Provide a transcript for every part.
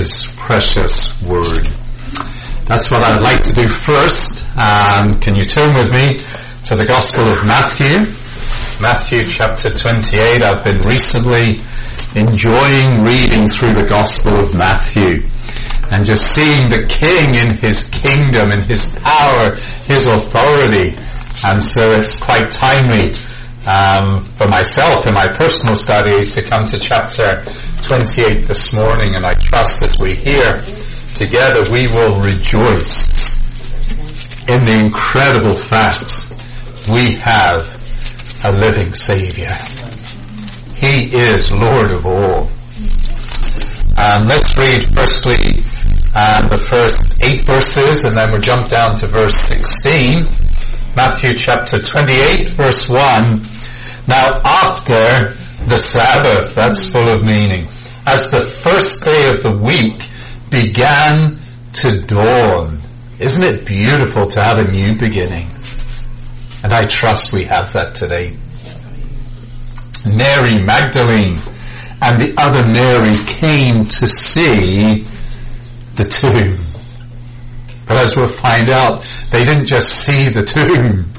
His precious Word. That's what I'd like to do first. Um, can you turn with me to the Gospel of Matthew? Matthew chapter 28. I've been recently enjoying reading through the Gospel of Matthew and just seeing the King in His kingdom, in His power, His authority. And so it's quite timely um, for myself in my personal study to come to chapter 28 this morning and I trust as we hear together we will rejoice in the incredible fact we have a living Savior. He is Lord of all. Um, let's read firstly um, the first eight verses and then we'll jump down to verse 16. Matthew chapter 28 verse 1. Now after the Sabbath, that's full of meaning, as the first day of the week began to dawn. Isn't it beautiful to have a new beginning? And I trust we have that today. Mary Magdalene and the other Mary came to see the tomb. But as we'll find out, they didn't just see the tomb,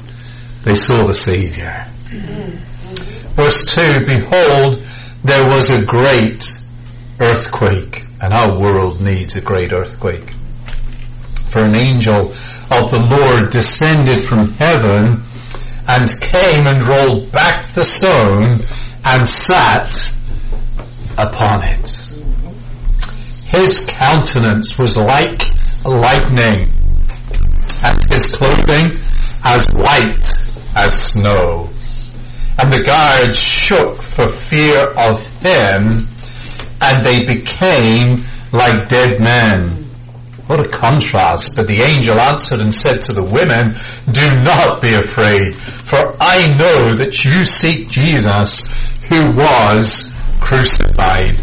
they saw the Savior. Verse 2, Behold, there was a great earthquake, and our world needs a great earthquake. For an angel of the Lord descended from heaven and came and rolled back the stone and sat upon it. His countenance was like lightning and his clothing as white as snow. And the guards shook for fear of him and they became like dead men. What a contrast. But the angel answered and said to the women, do not be afraid, for I know that you seek Jesus who was crucified.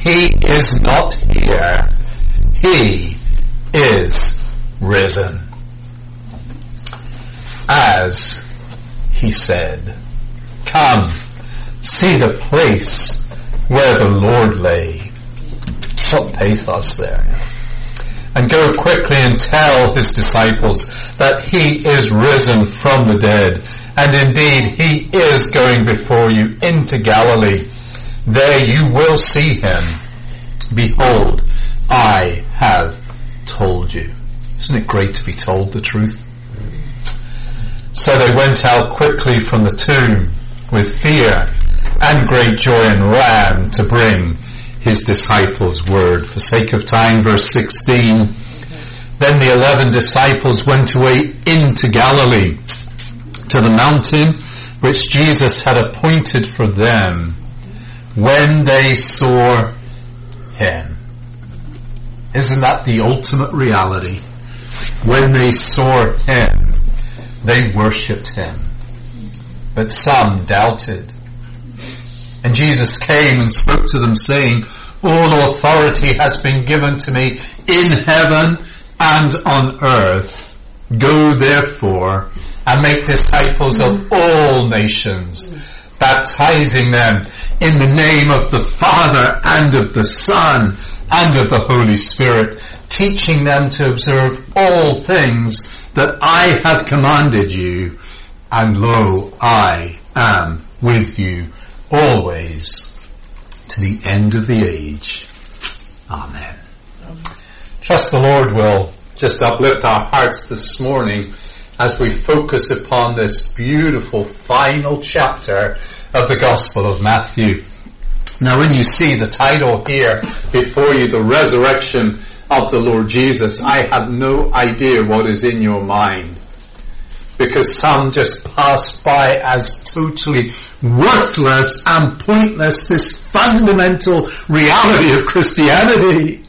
He is not here. He is risen. As he said, come, see the place where the Lord lay. What pathos there. And go quickly and tell his disciples that he is risen from the dead. And indeed, he is going before you into Galilee. There you will see him. Behold, I have told you. Isn't it great to be told the truth? So they went out quickly from the tomb with fear and great joy and ran to bring his disciples word. For sake of time, verse 16, then the eleven disciples went away into Galilee to the mountain which Jesus had appointed for them when they saw him. Isn't that the ultimate reality? When they saw him, they worshipped him. But some doubted. And Jesus came and spoke to them saying, all authority has been given to me in heaven and on earth. Go therefore and make disciples of all nations, baptizing them in the name of the Father and of the Son and of the Holy Spirit, teaching them to observe all things that I have commanded you. And lo, I am with you always to the end of the age. Amen. Trust the Lord will just uplift our hearts this morning as we focus upon this beautiful final chapter of the Gospel of Matthew. Now when you see the title here before you, the resurrection of the Lord Jesus, I have no idea what is in your mind. Because some just pass by as totally worthless and pointless this fundamental reality of Christianity.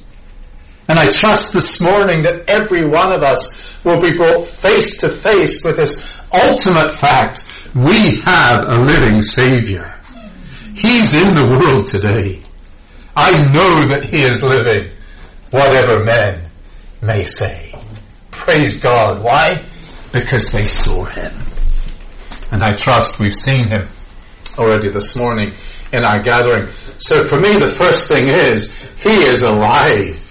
And I trust this morning that every one of us will be brought face to face with this ultimate fact. We have a living Savior. He's in the world today. I know that He is living, whatever men may say. Praise God. Why? Because they saw Him. And I trust we've seen Him already this morning in our gathering. So for me, the first thing is, He is alive.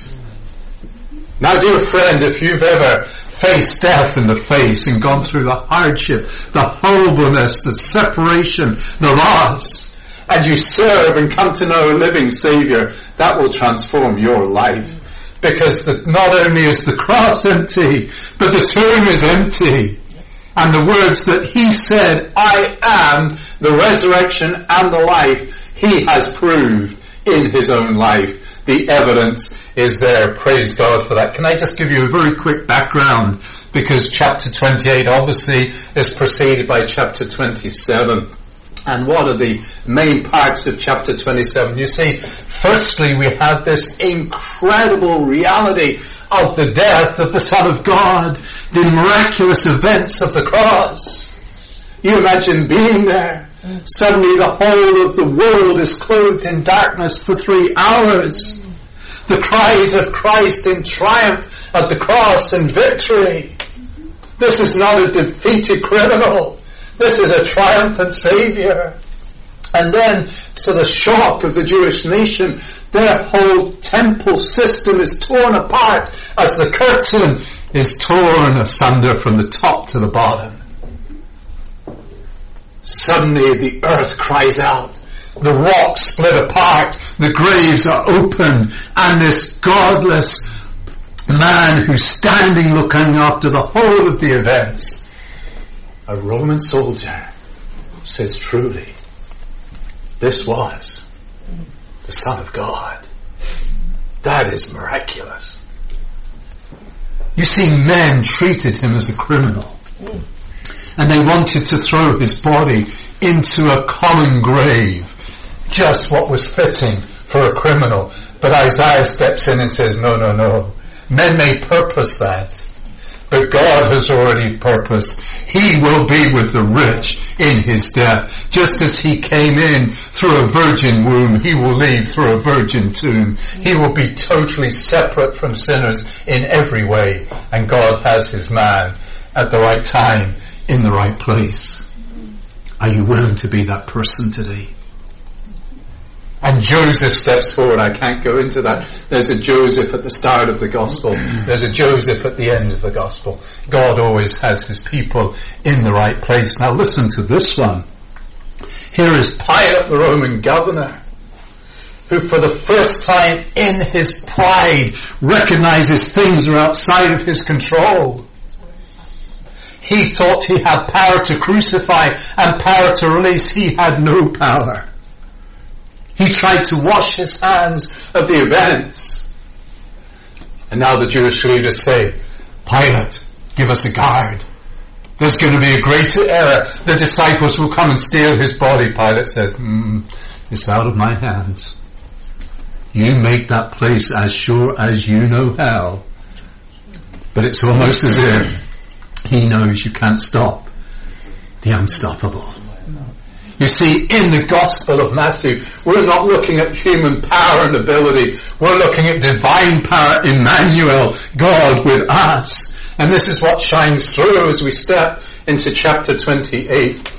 Now dear friend, if you've ever faced death in the face and gone through the hardship, the horribleness, the separation, the loss, and you serve and come to know a living Saviour, that will transform your life. Because the, not only is the cross empty, but the tomb is empty. And the words that he said, I am the resurrection and the life, he has proved in his own life. The evidence is there. Praise God for that. Can I just give you a very quick background? Because chapter 28 obviously is preceded by chapter 27. And what are the main parts of chapter 27? You see, firstly we have this incredible reality of the death of the Son of God, the miraculous events of the cross. You imagine being there. Suddenly the whole of the world is clothed in darkness for three hours the cries of Christ in triumph at the cross and victory. This is not a defeated criminal. This is a triumphant Saviour. And then to the shock of the Jewish nation, their whole temple system is torn apart as the curtain is torn asunder from the top to the bottom. Suddenly the earth cries out, the rocks split apart, the graves are opened, and this godless man who's standing looking after the whole of the events, a Roman soldier, says truly, this was the Son of God. That is miraculous. You see, men treated him as a criminal. And they wanted to throw his body into a common grave just what was fitting for a criminal. But Isaiah steps in and says, no, no, no. Men may purpose that. But God has already purposed. He will be with the rich in his death. Just as he came in through a virgin womb, he will leave through a virgin tomb. He will be totally separate from sinners in every way. And God has his man at the right time in the right place. Are you willing to be that person today? And Joseph steps forward. I can't go into that. There's a Joseph at the start of the gospel. There's a Joseph at the end of the gospel. God always has his people in the right place. Now listen to this one. Here is Pilate, the Roman governor, who for the first time in his pride recognizes things are outside of his control. He thought he had power to crucify and power to release. He had no power. He tried to wash his hands of the events. And now the Jewish leaders say, Pilate, give us a guard. There's going to be a greater error. The disciples will come and steal his body. Pilate says, mm, it's out of my hands. You make that place as sure as you know how. But it's almost as if he knows you can't stop the unstoppable. You see, in the Gospel of Matthew, we're not looking at human power and ability. We're looking at divine power, Emmanuel, God with us. And this is what shines through as we step into chapter 28.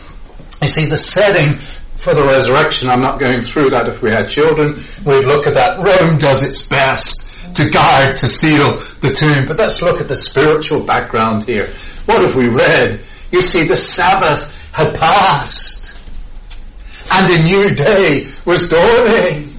You see, the setting for the resurrection, I'm not going through that. If we had children, we'd look at that. Rome does its best to guard, to seal the tomb. But let's look at the spiritual background here. What have we read? You see, the Sabbath had passed and a new day was dawning.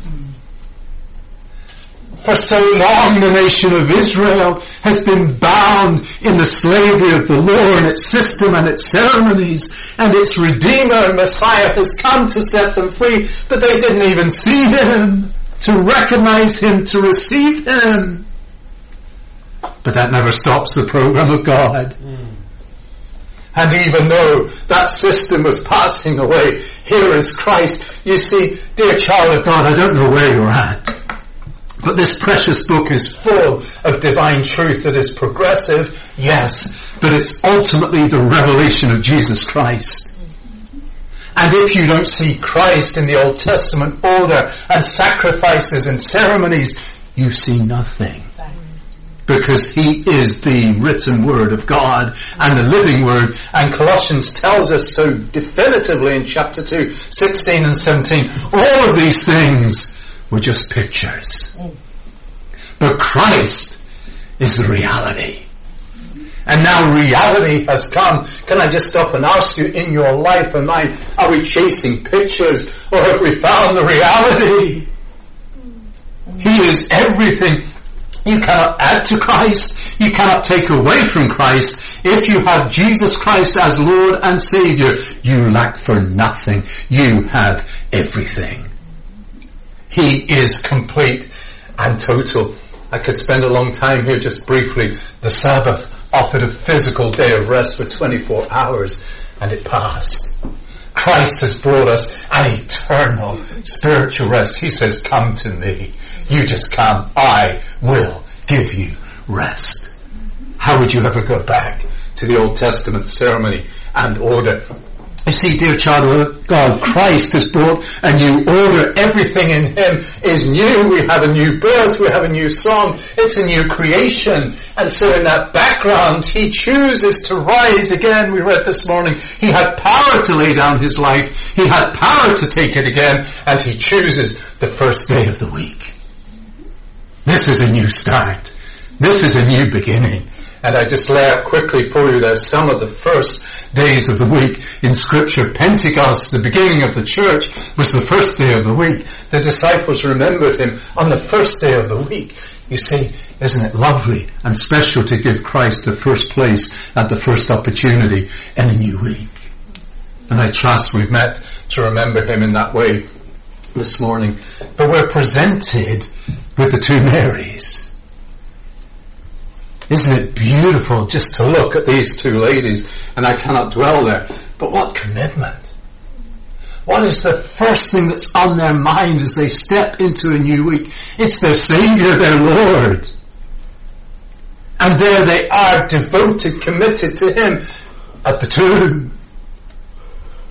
For so long the nation of Israel has been bound in the slavery of the law and its system and its ceremonies and its Redeemer, and Messiah, has come to set them free, but they didn't even see Him, to recognize Him, to receive Him. But that never stops the program of God. Mm. And even though that system was passing away, here is Christ. You see, dear child of God, I don't know where you're at. But this precious book is full of divine truth that is progressive, yes, but it's ultimately the revelation of Jesus Christ. And if you don't see Christ in the Old Testament order and sacrifices and ceremonies, you see nothing because he is the written word of God and the living word. And Colossians tells us so definitively in chapter 2, 16 and 17. All of these things were just pictures. But Christ is the reality. And now reality has come. Can I just stop and ask you in your life and mine, are we chasing pictures or have we found the reality? He is everything. You cannot add to Christ. You cannot take away from Christ. If you have Jesus Christ as Lord and Savior, you lack for nothing. You have everything. He is complete and total. I could spend a long time here just briefly. The Sabbath offered a physical day of rest for 24 hours and it passed. Christ has brought us an eternal spiritual rest. He says, come to me. You just come. I will give you rest. How would you ever go back to the Old Testament ceremony and order you see, dear child of God, Christ has brought a new order. Everything in Him is new. We have a new birth. We have a new song. It's a new creation. And so in that background, He chooses to rise again. We read this morning. He had power to lay down His life. He had power to take it again. And He chooses the first day of the week. This is a new start. This is a new beginning. And I just lay out quickly for you there some of the first days of the week in scripture. Pentecost, the beginning of the church, was the first day of the week. The disciples remembered him on the first day of the week. You see, isn't it lovely and special to give Christ the first place at the first opportunity in a new week? And I trust we've met to remember him in that way this morning. But we're presented with the two Marys. Isn't it beautiful just to look at these two ladies? And I cannot dwell there. But what commitment? What is the first thing that's on their mind as they step into a new week? It's their Savior, their Lord. And there they are, devoted, committed to Him at the tomb.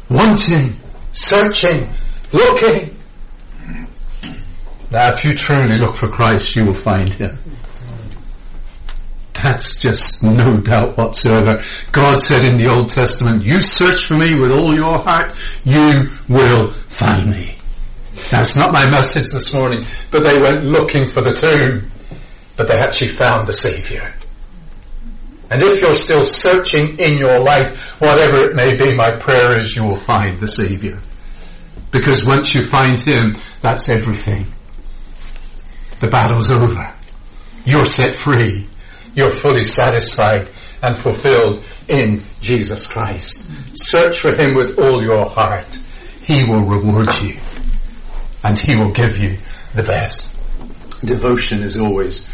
Wanting, searching, looking. Now if you truly look for Christ, you will find Him. That's just no doubt whatsoever. God said in the Old Testament, you search for me with all your heart, you will find me. That's not my message this morning, but they went looking for the tomb, but they actually found the Savior. And if you're still searching in your life, whatever it may be, my prayer is you will find the Savior. Because once you find Him, that's everything. The battle's over. You're set free you're fully satisfied and fulfilled in Jesus Christ. Search for Him with all your heart. He will reward you and He will give you the best. Devotion is always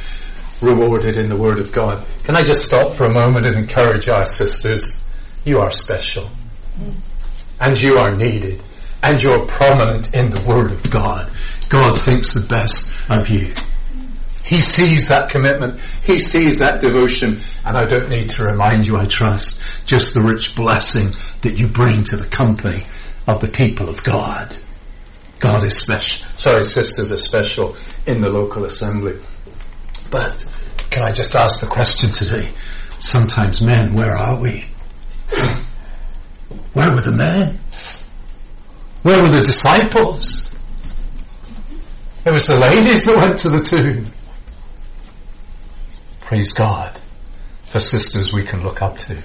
rewarded in the Word of God. Can I just stop for a moment and encourage our sisters? You are special. And you are needed. And you're prominent in the Word of God. God thinks the best of you. He sees that commitment. He sees that devotion. And I don't need to remind you, I trust, just the rich blessing that you bring to the company of the people of God. God is special. Sorry, sisters are special in the local assembly. But can I just ask the question today? Sometimes men, where are we? Where were the men? Where were the disciples? It was the ladies that went to the tomb. Praise God for sisters we can look up to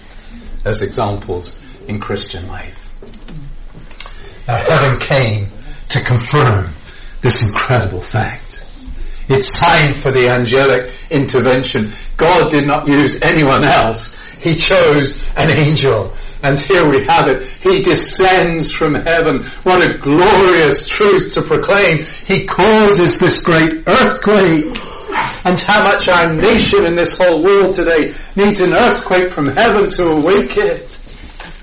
as examples in Christian life. Now heaven came to confirm this incredible fact. It's time for the angelic intervention. God did not use anyone else. He chose an angel. And here we have it. He descends from heaven. What a glorious truth to proclaim. He causes this great earthquake and how much our nation and this whole world today needs an earthquake from heaven to awake it.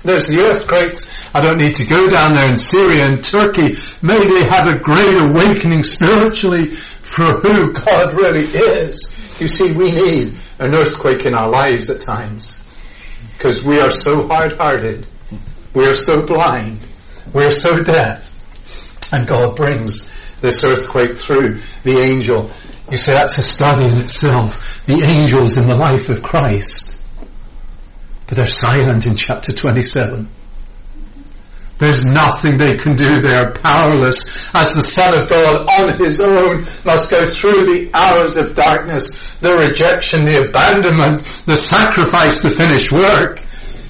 There's the earthquakes. I don't need to go down there in Syria and Turkey. May they have a great awakening spiritually for who God really is. You see, we need an earthquake in our lives at times. Because we are so hard-hearted. We are so blind. We are so deaf. And God brings this earthquake through the angel you say that's a study in itself. The angels in the life of Christ. But they're silent in chapter 27. There's nothing they can do. They are powerless as the Son of God on his own must go through the hours of darkness, the rejection, the abandonment, the sacrifice, the finished work.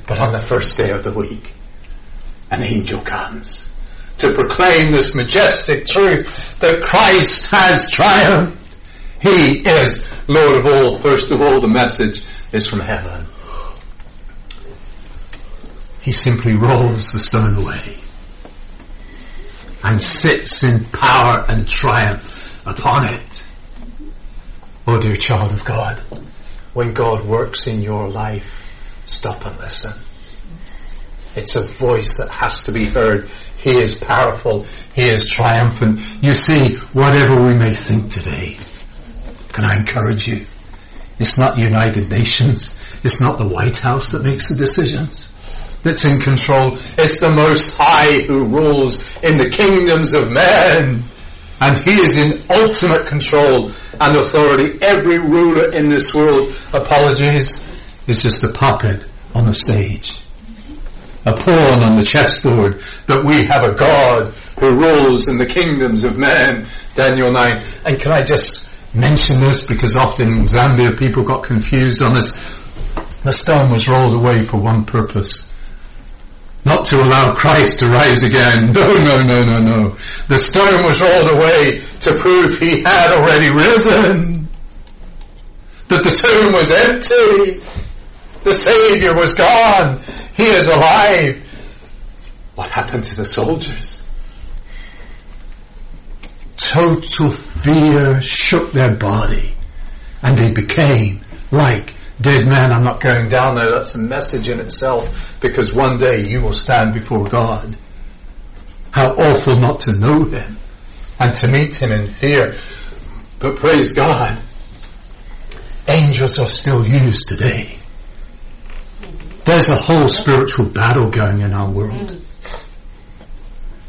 But on the first day of the week, an angel comes to proclaim this majestic truth that Christ has triumphed. He is Lord of all. First of all, the message is from heaven. He simply rolls the stone away and sits in power and triumph upon it. Oh dear child of God, when God works in your life, stop and listen. It's a voice that has to be heard. He is powerful. He is triumphant. You see, whatever we may think today, can I encourage you? It's not United Nations. It's not the White House that makes the decisions that's in control. It's the Most High who rules in the kingdoms of men. And He is in ultimate control and authority. Every ruler in this world, apologies, is just a puppet on a stage. A pawn on the chessboard. But we have a God who rules in the kingdoms of men. Daniel 9. And can I just mention this because often in Zambia people got confused on this. The stone was rolled away for one purpose not to allow Christ to rise again. No, no, no, no, no. The stone was rolled away to prove he had already risen. That the tomb was empty. The Savior was gone. He is alive. What happened to the soldiers? Total fear shook their body and they became like dead man, I'm not going down there. That's a message in itself because one day you will stand before God. How awful not to know Him and to meet Him in fear. But praise God, angels are still used today. There's a whole spiritual battle going in our world.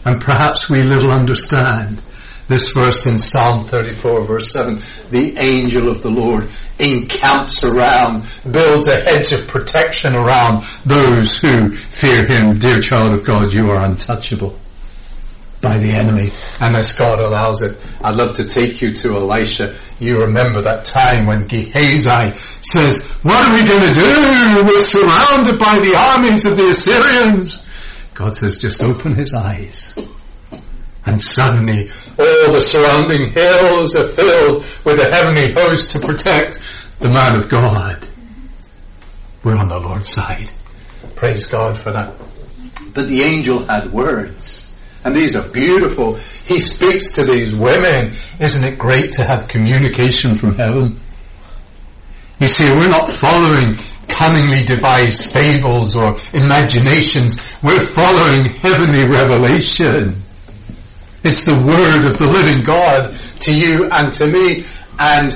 And perhaps we little understand this verse in Psalm 34 verse 7, the angel of the Lord encamps around, builds a hedge of protection around those who fear him. Dear child of God, you are untouchable by the enemy unless God allows it. I'd love to take you to Elisha. You remember that time when Gehazi says, what are we going to do? We're surrounded by the armies of the Assyrians. God says, just open his eyes and suddenly all the surrounding hills are filled with a heavenly host to protect the man of God. We're on the Lord's side. Praise God for that. But the angel had words. And these are beautiful. He speaks to these women. Isn't it great to have communication from heaven? You see, we're not following cunningly devised fables or imaginations. We're following heavenly revelation. It's the word of the living God to you and to me. And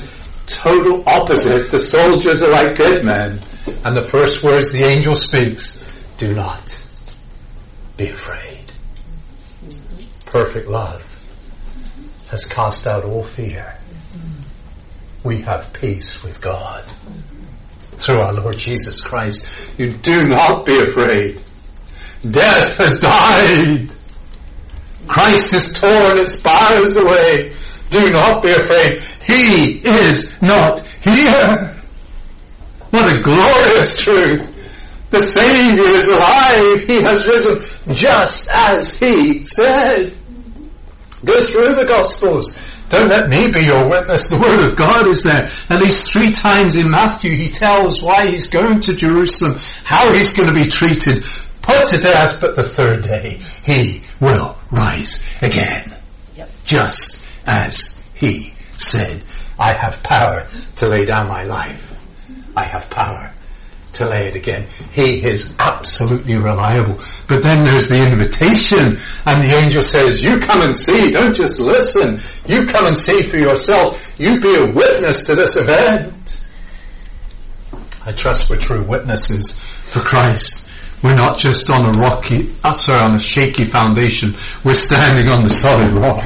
total opposite. The soldiers are like dead men. And the first words the angel speaks, do not be afraid. Perfect love has cast out all fear. We have peace with God through our Lord Jesus Christ. You do not be afraid. Death has died. Christ has torn its bars away. Do not be afraid. He is not here. What a glorious truth. The Savior is alive. He has risen just as He said. Go through the Gospels. Don't let me be your witness. The Word of God is there. At least three times in Matthew he tells why he's going to Jerusalem, how he's going to be treated, put to death, but the third day he will rise again. Yep. Just as he said, I have power to lay down my life. I have power to lay it again. He is absolutely reliable. But then there's the invitation and the angel says, you come and see, don't just listen. You come and see for yourself. You be a witness to this event. I trust we're true witnesses for Christ. We're not just on a rocky, uh, sorry, on a shaky foundation. We're standing on the solid rock.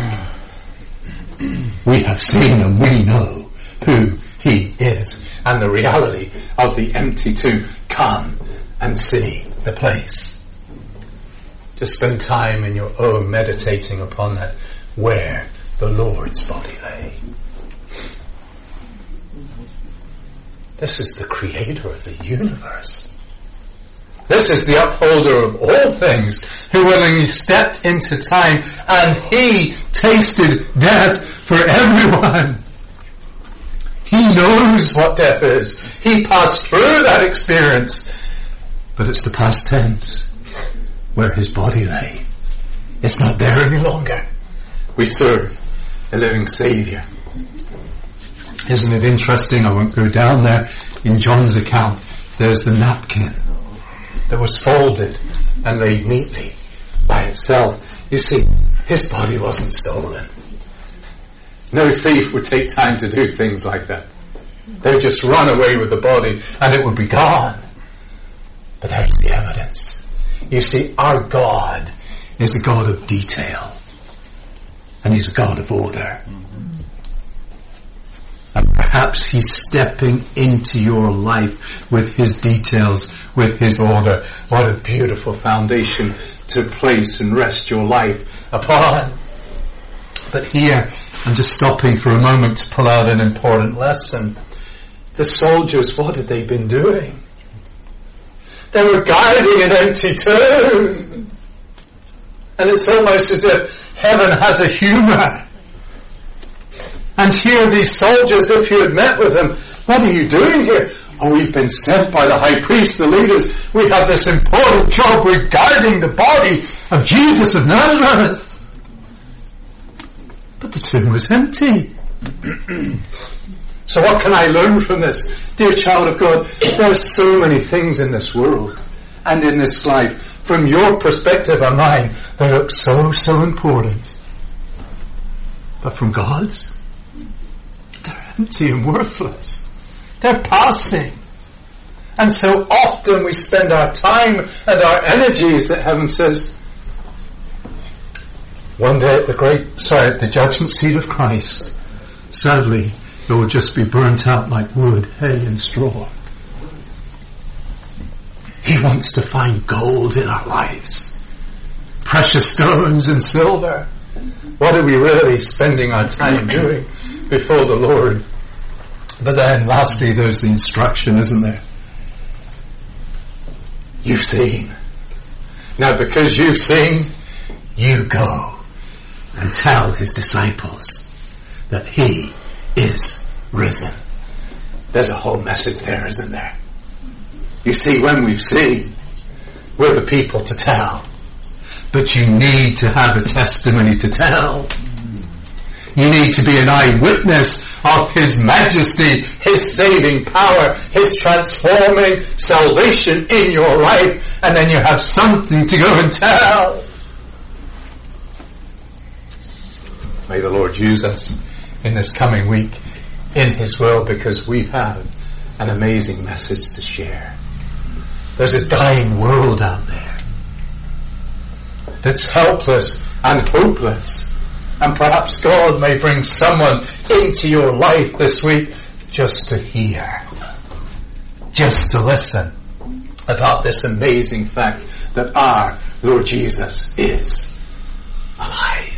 We have seen and we know who he is and the reality of the empty tomb. Come and see the place. Just spend time in your own meditating upon that, where the Lord's body lay. This is the creator of the universe. This is the upholder of all things who willingly stepped into time and he tasted death for everyone. He knows what death is. He passed through that experience. But it's the past tense where his body lay. It's not there any longer. We serve a living Saviour. Isn't it interesting? I won't go down there. In John's account, there's the napkin that was folded and laid neatly by itself. You see, his body wasn't stolen. No thief would take time to do things like that. They would just run away with the body and it would be gone. But there's the evidence. You see, our God is a God of detail. And He's a God of order. And perhaps He's stepping into your life with His details, with His order. What a beautiful foundation to place and rest your life upon. But here, I'm just stopping for a moment to pull out an important lesson. The soldiers, what had they been doing? They were guiding an empty tomb. And it's almost as if heaven has a humor. And here these soldiers, if you had met with them, what are you doing here? Oh, we've been sent by the high priest, the leaders. We have this important job regarding the body of Jesus of Nazareth. But the tomb was empty. so what can I learn from this? Dear child of God, there are so many things in this world and in this life, from your perspective and mine, they look so, so important. But from God's, empty and worthless. They're passing. And so often we spend our time and our energies that heaven says, one day at the great, sorry, at the judgment seat of Christ, sadly, it will just be burnt out like wood, hay and straw. He wants to find gold in our lives. Precious stones and silver. What are we really spending our time doing before the Lord? But then lastly, there's the instruction, isn't there? You've seen. Now because you've seen, you go and tell his disciples that he is risen. There's a whole message there, isn't there? You see, when we've seen, we're the people to tell. But you need to have a testimony to tell. You need to be an eyewitness of His majesty, His saving power, His transforming salvation in your life, and then you have something to go and tell. May the Lord use us in this coming week in His will because we have an amazing message to share. There's a dying world out there that's helpless and hopeless. And perhaps God may bring someone into your life this week just to hear, just to listen about this amazing fact that our Lord Jesus is alive.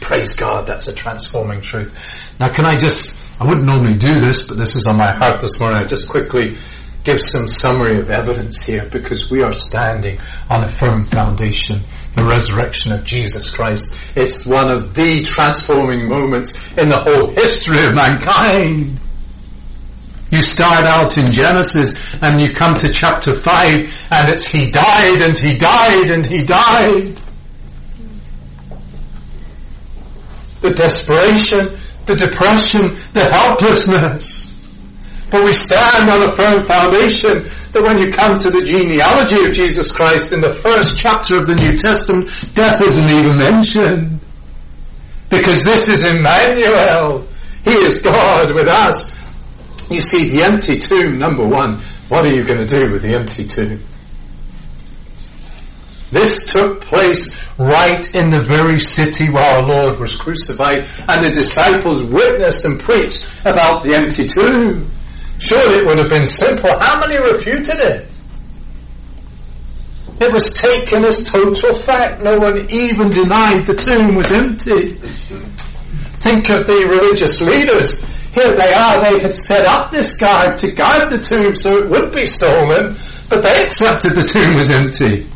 Praise God, that's a transforming truth. Now can I just, I wouldn't normally do this, but this is on my heart this morning. I just quickly give some summary of evidence here because we are standing on a firm foundation. The resurrection of Jesus Christ. It's one of the transforming moments in the whole history of mankind. You start out in Genesis and you come to chapter 5 and it's He died and He died and He died. the desperation, the depression, the helplessness. But we stand on a firm foundation that when you come to the genealogy of Jesus Christ in the first chapter of the New Testament, death isn't even mentioned. Because this is Emmanuel. He is God with us. You see, the empty tomb, number one, what are you going to do with the empty tomb? This took place right in the very city where our Lord was crucified and the disciples witnessed and preached about the empty tomb. Surely it would have been simple. How many refuted it? It was taken as total fact. No one even denied the tomb was empty. Think of the religious leaders. Here they are, they had set up this guard to guard the tomb so it would be stolen, but they accepted the tomb was empty.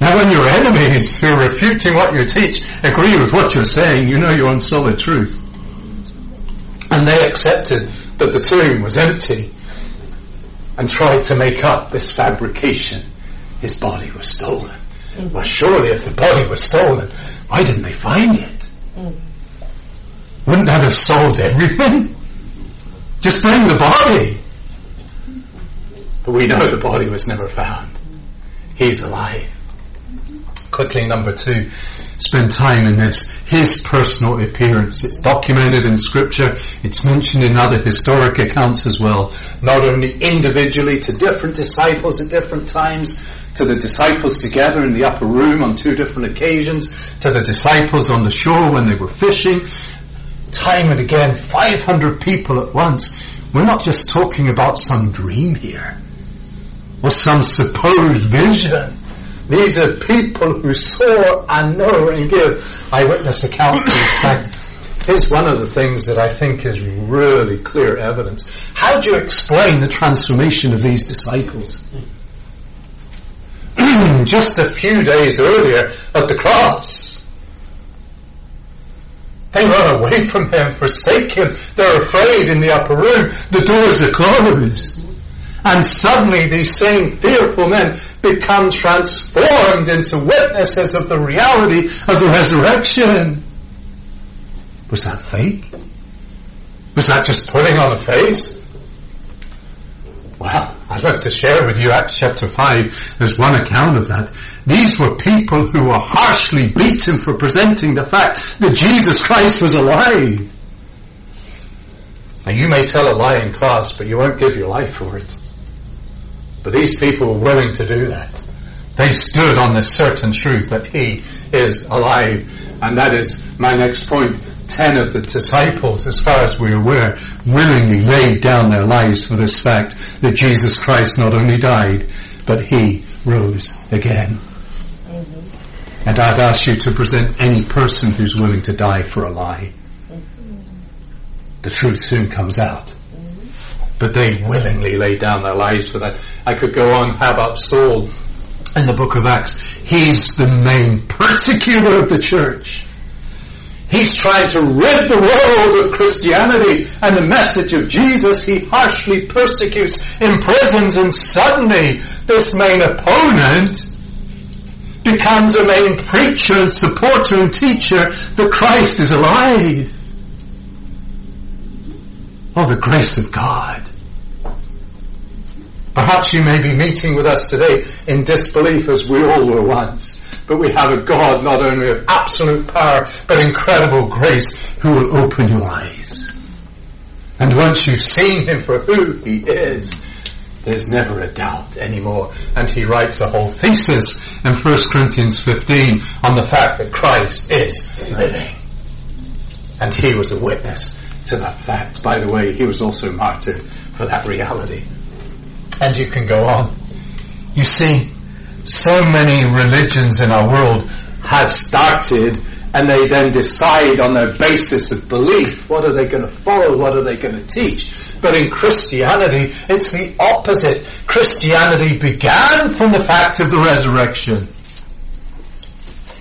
Now when your enemies who are refuting what you teach agree with what you're saying, you know you're on solid truth. And they accepted that the tomb was empty and tried to make up this fabrication. His body was stolen. Mm. Well, surely if the body was stolen, why didn't they find it? Mm. Wouldn't that have solved everything? Just bring the body. But we know the body was never found. He's alive. Quickly, number two, spend time in this. His personal appearance. It's documented in scripture. It's mentioned in other historic accounts as well. Not only individually to different disciples at different times, to the disciples together in the upper room on two different occasions, to the disciples on the shore when they were fishing. Time and again, 500 people at once. We're not just talking about some dream here or some supposed vision. These are people who saw and know and give eyewitness accounts of this fact. Here's one of the things that I think is really clear evidence. How do you explain the transformation of these disciples? Just a few days earlier at the cross, they run away from him, forsake him. They're afraid in the upper room. The doors are closed. And suddenly these same fearful men become transformed into witnesses of the reality of the resurrection. Was that fake? Was that just putting on a face? Well, I'd like to share with you Acts chapter 5. There's one account of that. These were people who were harshly beaten for presenting the fact that Jesus Christ was alive. Now you may tell a lie in class, but you won't give your life for it. But these people were willing to do that. They stood on the certain truth that He is alive. And that is my next point. Ten of the disciples, as far as we're aware, willingly laid down their lives for this fact that Jesus Christ not only died, but He rose again. Mm-hmm. And I'd ask you to present any person who's willing to die for a lie. Mm-hmm. The truth soon comes out but they willingly laid down their lives for that. I could go on. How about Saul in the book of Acts? He's the main persecutor of the church. He's trying to rid the world of Christianity and the message of Jesus. He harshly persecutes, imprisons, and suddenly this main opponent becomes a main preacher and supporter and teacher that Christ is alive. Oh, the grace of God. Perhaps you may be meeting with us today in disbelief as we all were once. But we have a God not only of absolute power, but incredible grace who will open your eyes. And once you've seen Him for who He is, there's never a doubt anymore. And he writes a whole thesis in 1 Corinthians 15 on the fact that Christ is living. And he was a witness to that fact. By the way, he was also martyred for that reality. And you can go on. You see, so many religions in our world have started and they then decide on their basis of belief, what are they going to follow, what are they going to teach. But in Christianity, it's the opposite. Christianity began from the fact of the resurrection.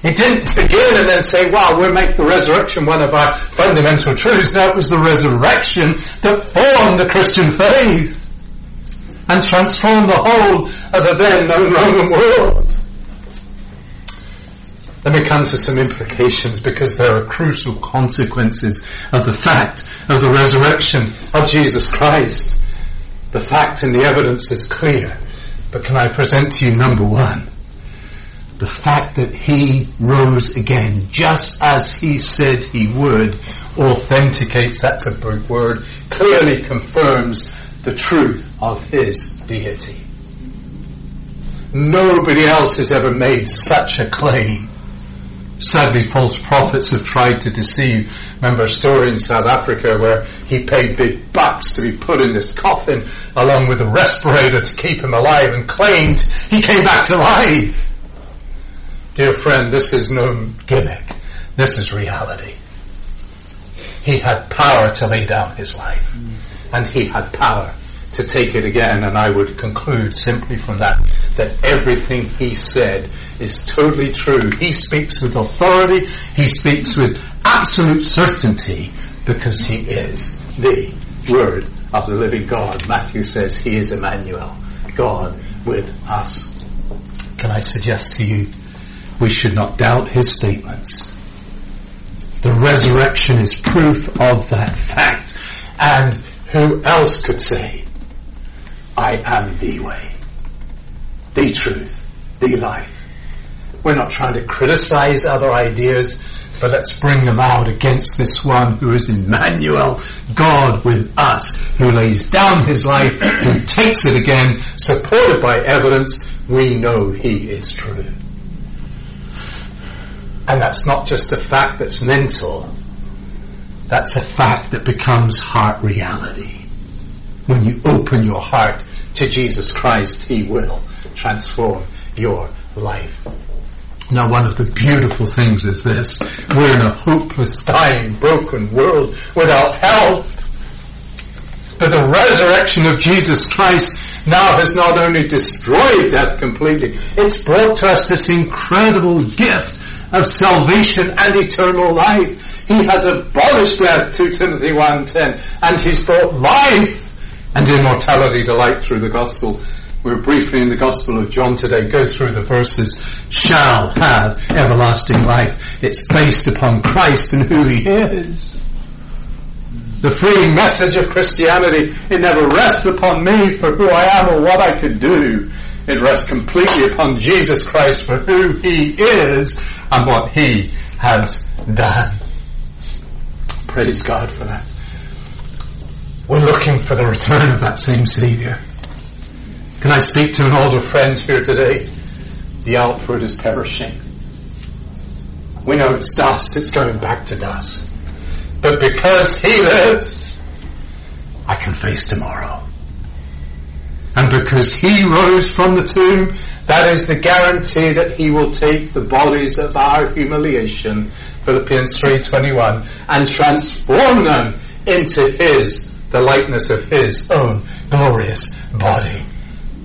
It didn't begin and then say, wow, we'll make the resurrection one of our fundamental truths. No, it was the resurrection that formed the Christian faith and transform the whole of the then known Roman world. Let me come to some implications because there are crucial consequences of the fact of the resurrection of Jesus Christ. The fact and the evidence is clear. But can I present to you number one? The fact that he rose again, just as he said he would, authenticates, that's a big word, clearly confirms the truth of his deity. Nobody else has ever made such a claim. Sadly, false prophets have tried to deceive. Remember a story in South Africa where he paid big bucks to be put in this coffin along with a respirator to keep him alive and claimed he came back to life. Dear friend, this is no gimmick. This is reality. He had power to lay down his life and he had power to take it again. And I would conclude simply from that that everything he said is totally true. He speaks with authority. He speaks with absolute certainty because he is the word of the living God. Matthew says he is Emmanuel, God with us. Can I suggest to you, we should not doubt his statements. The resurrection is proof of that fact. And who else could say, I am the way, the truth, the life. We're not trying to criticize other ideas, but let's bring them out against this one who is Emmanuel, God with us, who lays down his life, who takes it again, supported by evidence, we know he is true. And that's not just a fact that's mental, that's a fact that becomes heart reality. When you open your heart to Jesus Christ, He will transform your life. Now one of the beautiful things is this. We're in a hopeless, dying, broken world without help. But the resurrection of Jesus Christ now has not only destroyed death completely, it's brought to us this incredible gift of salvation and eternal life. He has abolished death, 2 Timothy 1.10, and he's brought life and immortality to light through the gospel. We're briefly in the Gospel of John today. Go through the verses. Shall have everlasting life. It's based upon Christ and who He is. The freeing message of Christianity, it never rests upon me for who I am or what I could do. It rests completely upon Jesus Christ for who He is and what He has done. Praise God for that. We're looking for the return of that same Saviour. Can I speak to an older friend here today? The outward is perishing. We know it's dust, it's going back to dust. But because He lives, I can face tomorrow. And because He rose from the tomb, that is the guarantee that He will take the bodies of our humiliation, Philippians 3.21, and transform them into His the likeness of his own glorious body.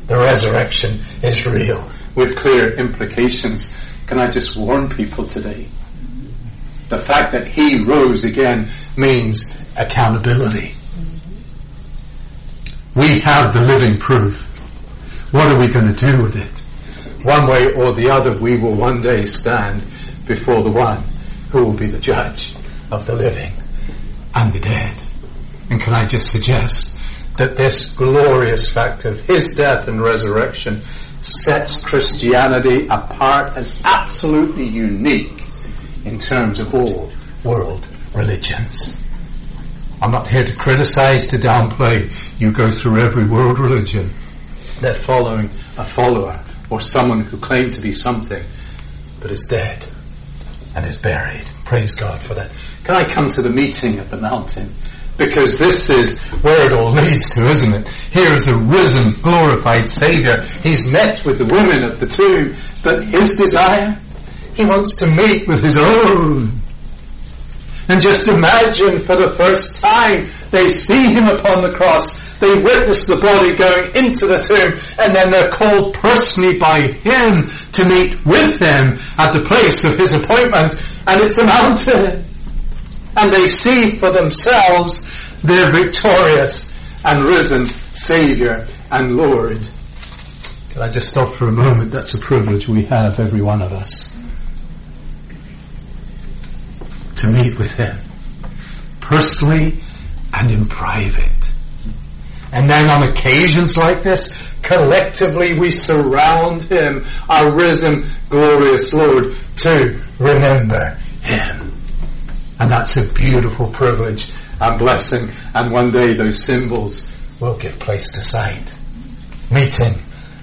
The resurrection is real with clear implications. Can I just warn people today? The fact that he rose again means accountability. We have the living proof. What are we going to do with it? One way or the other, we will one day stand before the one who will be the judge of the living and the dead. And can I just suggest that this glorious fact of his death and resurrection sets Christianity apart as absolutely unique in terms of all world religions. I'm not here to criticize, to downplay. You go through every world religion. They're following a follower or someone who claimed to be something but is dead and is buried. Praise God for that. Can I come to the meeting at the mountain? Because this is where it all leads to, isn't it? Here is a risen, glorified Saviour. He's met with the women at the tomb, but his desire, he wants to meet with his own. And just imagine for the first time, they see him upon the cross, they witness the body going into the tomb, and then they're called personally by him to meet with them at the place of his appointment, and it's a mountain and they see for themselves their victorious and risen Saviour and Lord. Can I just stop for a moment? That's a privilege we have, every one of us, to meet with Him personally and in private. And then on occasions like this, collectively we surround Him, our risen, glorious Lord, to remember Him. And that's a beautiful privilege and blessing. And one day those symbols will give place to sight. Meeting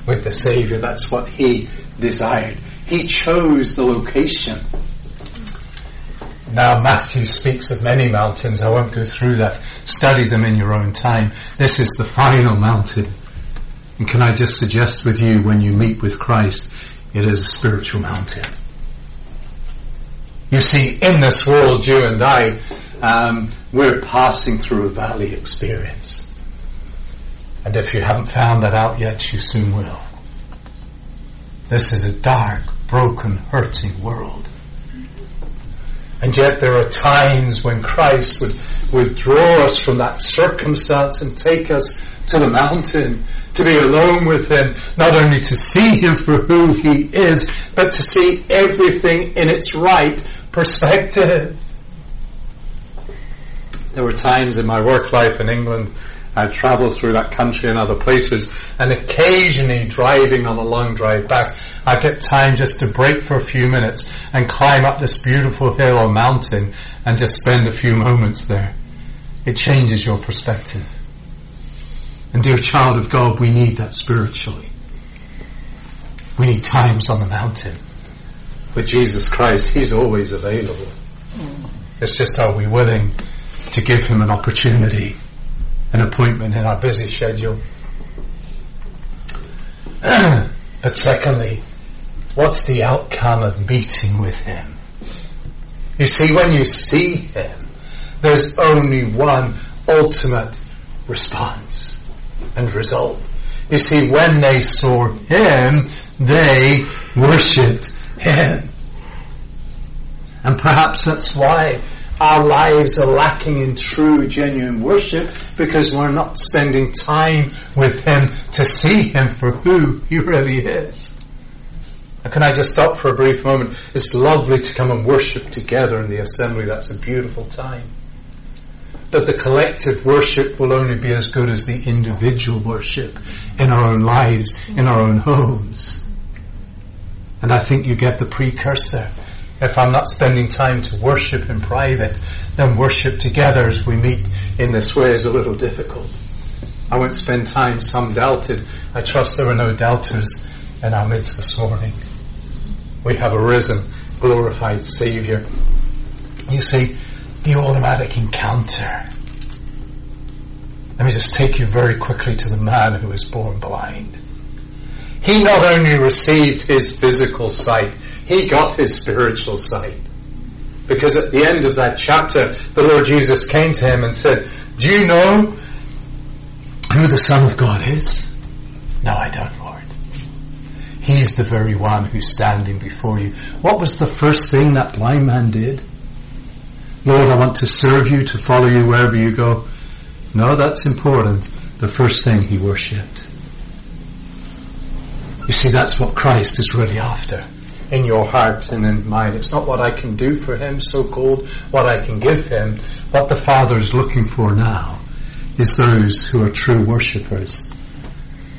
with the Savior. That's what He desired. He chose the location. Now Matthew speaks of many mountains. I won't go through that. Study them in your own time. This is the final mountain. And can I just suggest with you when you meet with Christ, it is a spiritual mountain. You see, in this world, you and I, um, we're passing through a valley experience. And if you haven't found that out yet, you soon will. This is a dark, broken, hurting world. And yet there are times when Christ would withdraw us from that circumstance and take us to the mountain to be alone with Him, not only to see Him for who He is, but to see everything in its right perspective. There were times in my work life in England I travelled through that country and other places, and occasionally driving on a long drive back, I get time just to break for a few minutes and climb up this beautiful hill or mountain and just spend a few moments there. It changes your perspective. And dear child of God, we need that spiritually. We need times on the mountain. With Jesus Christ, He's always available. Hmm. It's just are we willing to give Him an opportunity an appointment in our busy schedule. but secondly, what's the outcome of meeting with Him? You see, when you see Him, there's only one ultimate response and result. You see, when they saw Him, they worshipped Him. And perhaps that's why our lives are lacking in true, genuine worship because we're not spending time with Him to see Him for who He really is. And can I just stop for a brief moment? It's lovely to come and worship together in the assembly. That's a beautiful time. But the collective worship will only be as good as the individual worship in our own lives, in our own homes. And I think you get the precursor if I'm not spending time to worship in private, then worship together as we meet in this way is a little difficult. I won't spend time, some doubted. I trust there were no doubters in our midst this morning. We have a risen, glorified Saviour. You see, the automatic encounter. Let me just take you very quickly to the man who was born blind. He not only received his physical sight, he got his spiritual sight. Because at the end of that chapter, the Lord Jesus came to him and said, Do you know who the Son of God is? No, I don't, Lord. He's the very one who's standing before you. What was the first thing that blind man did? Lord, I want to serve you, to follow you wherever you go. No, that's important. The first thing he worshipped. You see, that's what Christ is really after in your heart and in mine. It's not what I can do for him, so called, what I can give him. What the Father is looking for now is those who are true worshippers.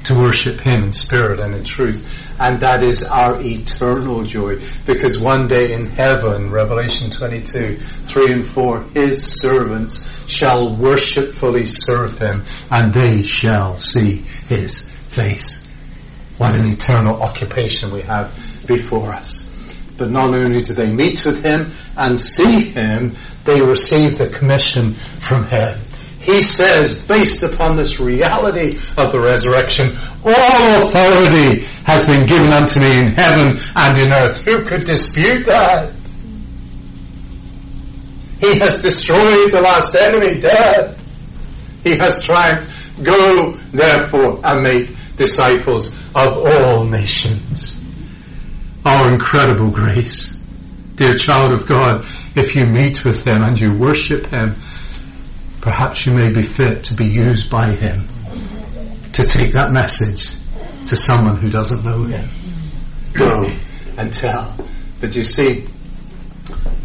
To worship him in spirit and in truth. And that is our eternal joy. Because one day in heaven, Revelation 22, 3 and 4, his servants shall worshipfully serve him and they shall see his face. What an eternal occupation we have before us. But not only do they meet with him and see him, they receive the commission from him. He says, based upon this reality of the resurrection, all authority has been given unto me in heaven and in earth. Who could dispute that? He has destroyed the last enemy, death. He has triumphed. Go, therefore, and make disciples of all nations. Our incredible grace. Dear child of God, if you meet with Him and you worship Him, perhaps you may be fit to be used by Him to take that message to someone who doesn't know Him. Go and tell. But you see,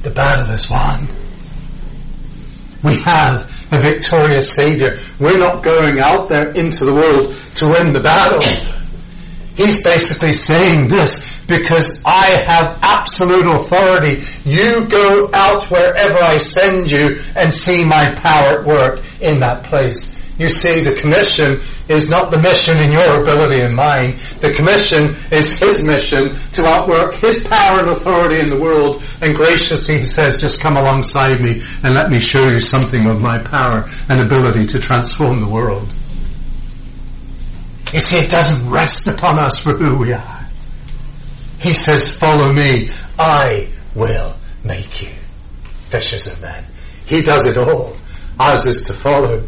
the battle is won. We have a victorious Savior. We're not going out there into the world to win the battle. He's basically saying this because I have absolute authority. You go out wherever I send you and see my power at work in that place. You see, the commission is not the mission in your ability and mine. The commission is His mission to outwork His power and authority in the world. And graciously He says, just come alongside me and let me show you something of my power and ability to transform the world. You see, it doesn't rest upon us for who we are. He says, follow me. I will make you fishers of men. He does it all. Ours is to follow.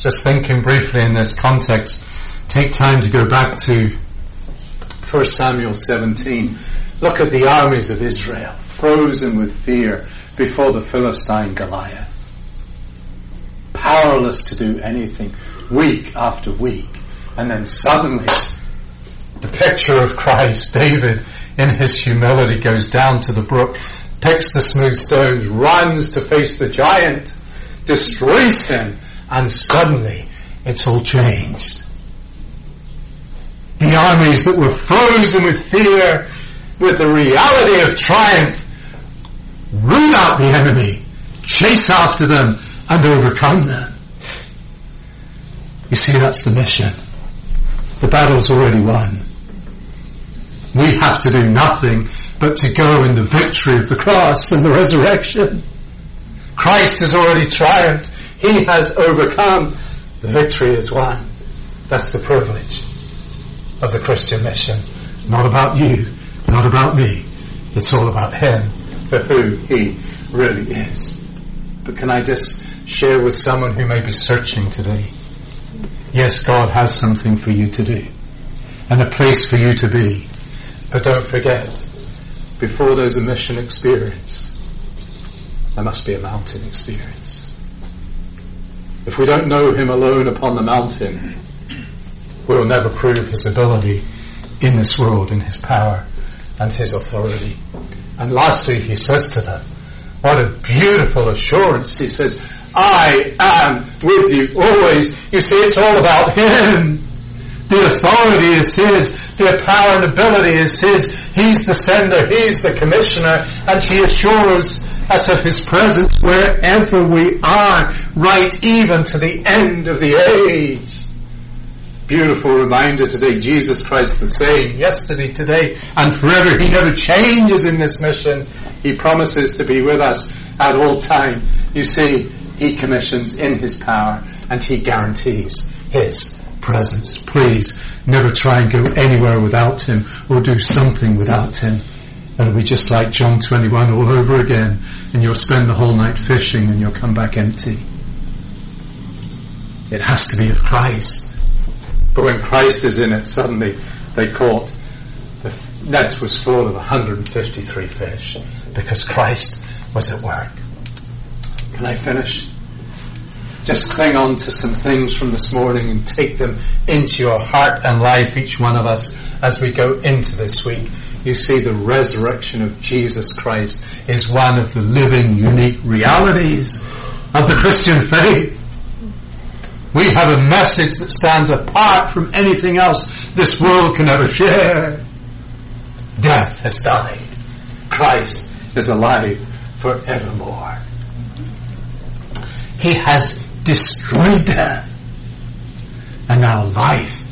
Just thinking briefly in this context, take time to go back to 1 Samuel 17. Look at the armies of Israel, frozen with fear before the Philistine Goliath. Powerless to do anything, week after week. And then suddenly, the picture of Christ, David, in his humility goes down to the brook, picks the smooth stones, runs to face the giant, destroys him, and suddenly it's all changed. The armies that were frozen with fear, with the reality of triumph, root out the enemy, chase after them, and overcome them. You see, that's the mission. The battle's already won. We have to do nothing but to go in the victory of the cross and the resurrection. Christ has already triumphed. He has overcome. The victory is won. That's the privilege of the Christian mission. Not about you, not about me. It's all about Him for who He really is. But can I just share with someone who may be searching today? Yes, God has something for you to do and a place for you to be. But don't forget, before there's a mission experience, there must be a mountain experience. If we don't know Him alone upon the mountain, we will never prove His ability in this world, in His power and His authority. And lastly, He says to them, what a beautiful assurance. He says, I am with you always. You see, it's all about Him. The authority is His. The power and ability is His. He's the sender. He's the commissioner. And He assures us of His presence wherever we are, right even to the end of the age. Beautiful reminder today, Jesus Christ the same, yesterday, today, and forever. He never changes in this mission. He promises to be with us at all time. You see, He commissions in His power and He guarantees His presence. Please never try and go anywhere without Him or do something without Him. It'll be just like John 21 all over again and you'll spend the whole night fishing and you'll come back empty. It has to be of Christ. But when Christ is in it, suddenly they caught, the net was full of 153 fish because Christ was at work. Can I finish? Just cling on to some things from this morning and take them into your heart and life, each one of us, as we go into this week. You see, the resurrection of Jesus Christ is one of the living, unique realities of the Christian faith. We have a message that stands apart from anything else this world can ever share. Death has died. Christ is alive forevermore. He has destroyed death. And now life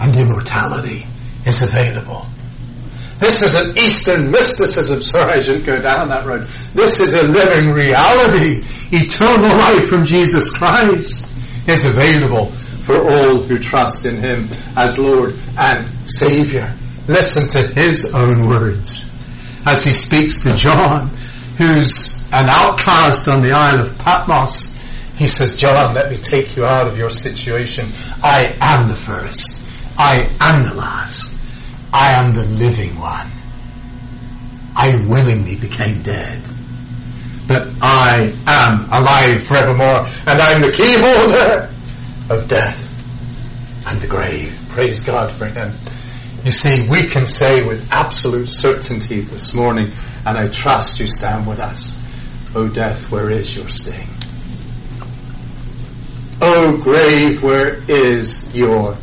and immortality is available. This is an Eastern mysticism. Sorry, I shouldn't go down that road. This is a living reality. Eternal life from Jesus Christ is available for all who trust in Him as Lord and Savior. Listen to His own words as He speaks to John, who's an outcast on the Isle of Patmos. He says, John, let me take you out of your situation. I am the first. I am the last. I am the living one. I willingly became dead. But I am alive forevermore, and I'm the key holder of death and the grave. Praise God for him. You see, we can say with absolute certainty this morning, and I trust you stand with us, O death, where is your sting? O grave, where is your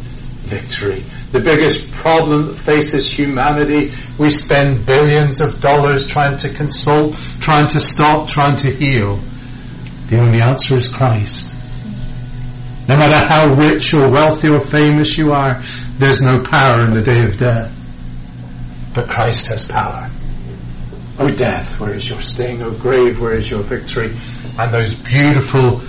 victory? The biggest problem that faces humanity. We spend billions of dollars trying to consult, trying to stop, trying to heal. The only answer is Christ. No matter how rich or wealthy or famous you are, there's no power in the day of death. But Christ has power. O death, where is your sting? O grave, where is your victory? And those beautiful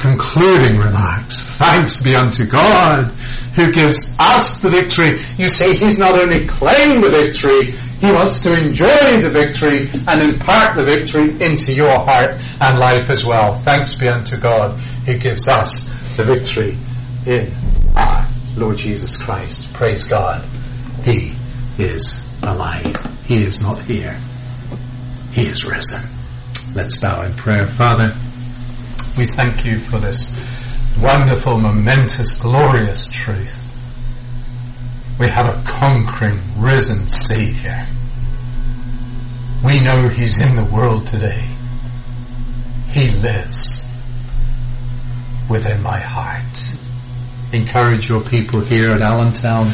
concluding remarks. Thanks be unto God who gives us the victory. You see, He's not only claimed the victory, He wants to enjoy the victory and impart the victory into your heart and life as well. Thanks be unto God who gives us the victory in our Lord Jesus Christ. Praise God. He is alive. He is not here. He is risen. Let's bow in prayer. Father, we thank you for this wonderful, momentous, glorious truth. We have a conquering, risen Saviour. We know He's in the world today. He lives within my heart. Encourage your people here at Allentown.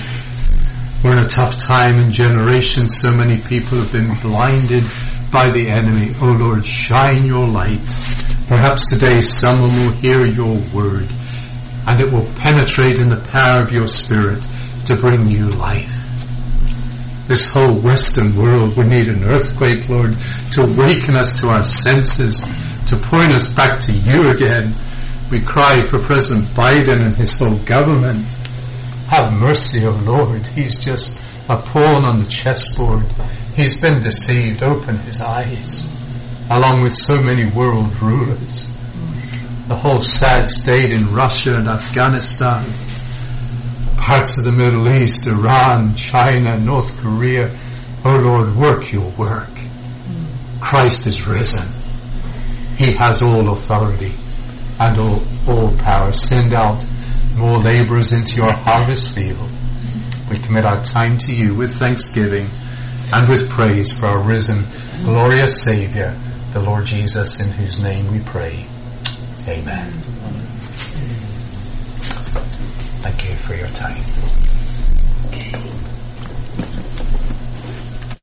We're in a tough time and generation. So many people have been blinded by the enemy. Oh Lord, shine your light. Perhaps today someone will hear your word and it will penetrate in the power of your spirit to bring new life. This whole Western world, we need an earthquake, Lord, to awaken us to our senses, to point us back to you again. We cry for President Biden and his whole government. Have mercy, O oh Lord. He's just a pawn on the chessboard. He's been deceived. Open his eyes. Along with so many world rulers. The whole sad state in Russia and Afghanistan. Parts of the Middle East, Iran, China, North Korea. Oh Lord, work your work. Christ is risen. He has all authority and all, all power. Send out more laborers into your harvest field. We commit our time to you with thanksgiving and with praise for our risen, glorious Saviour, the Lord Jesus, in whose name we pray. Amen. Thank you for your time.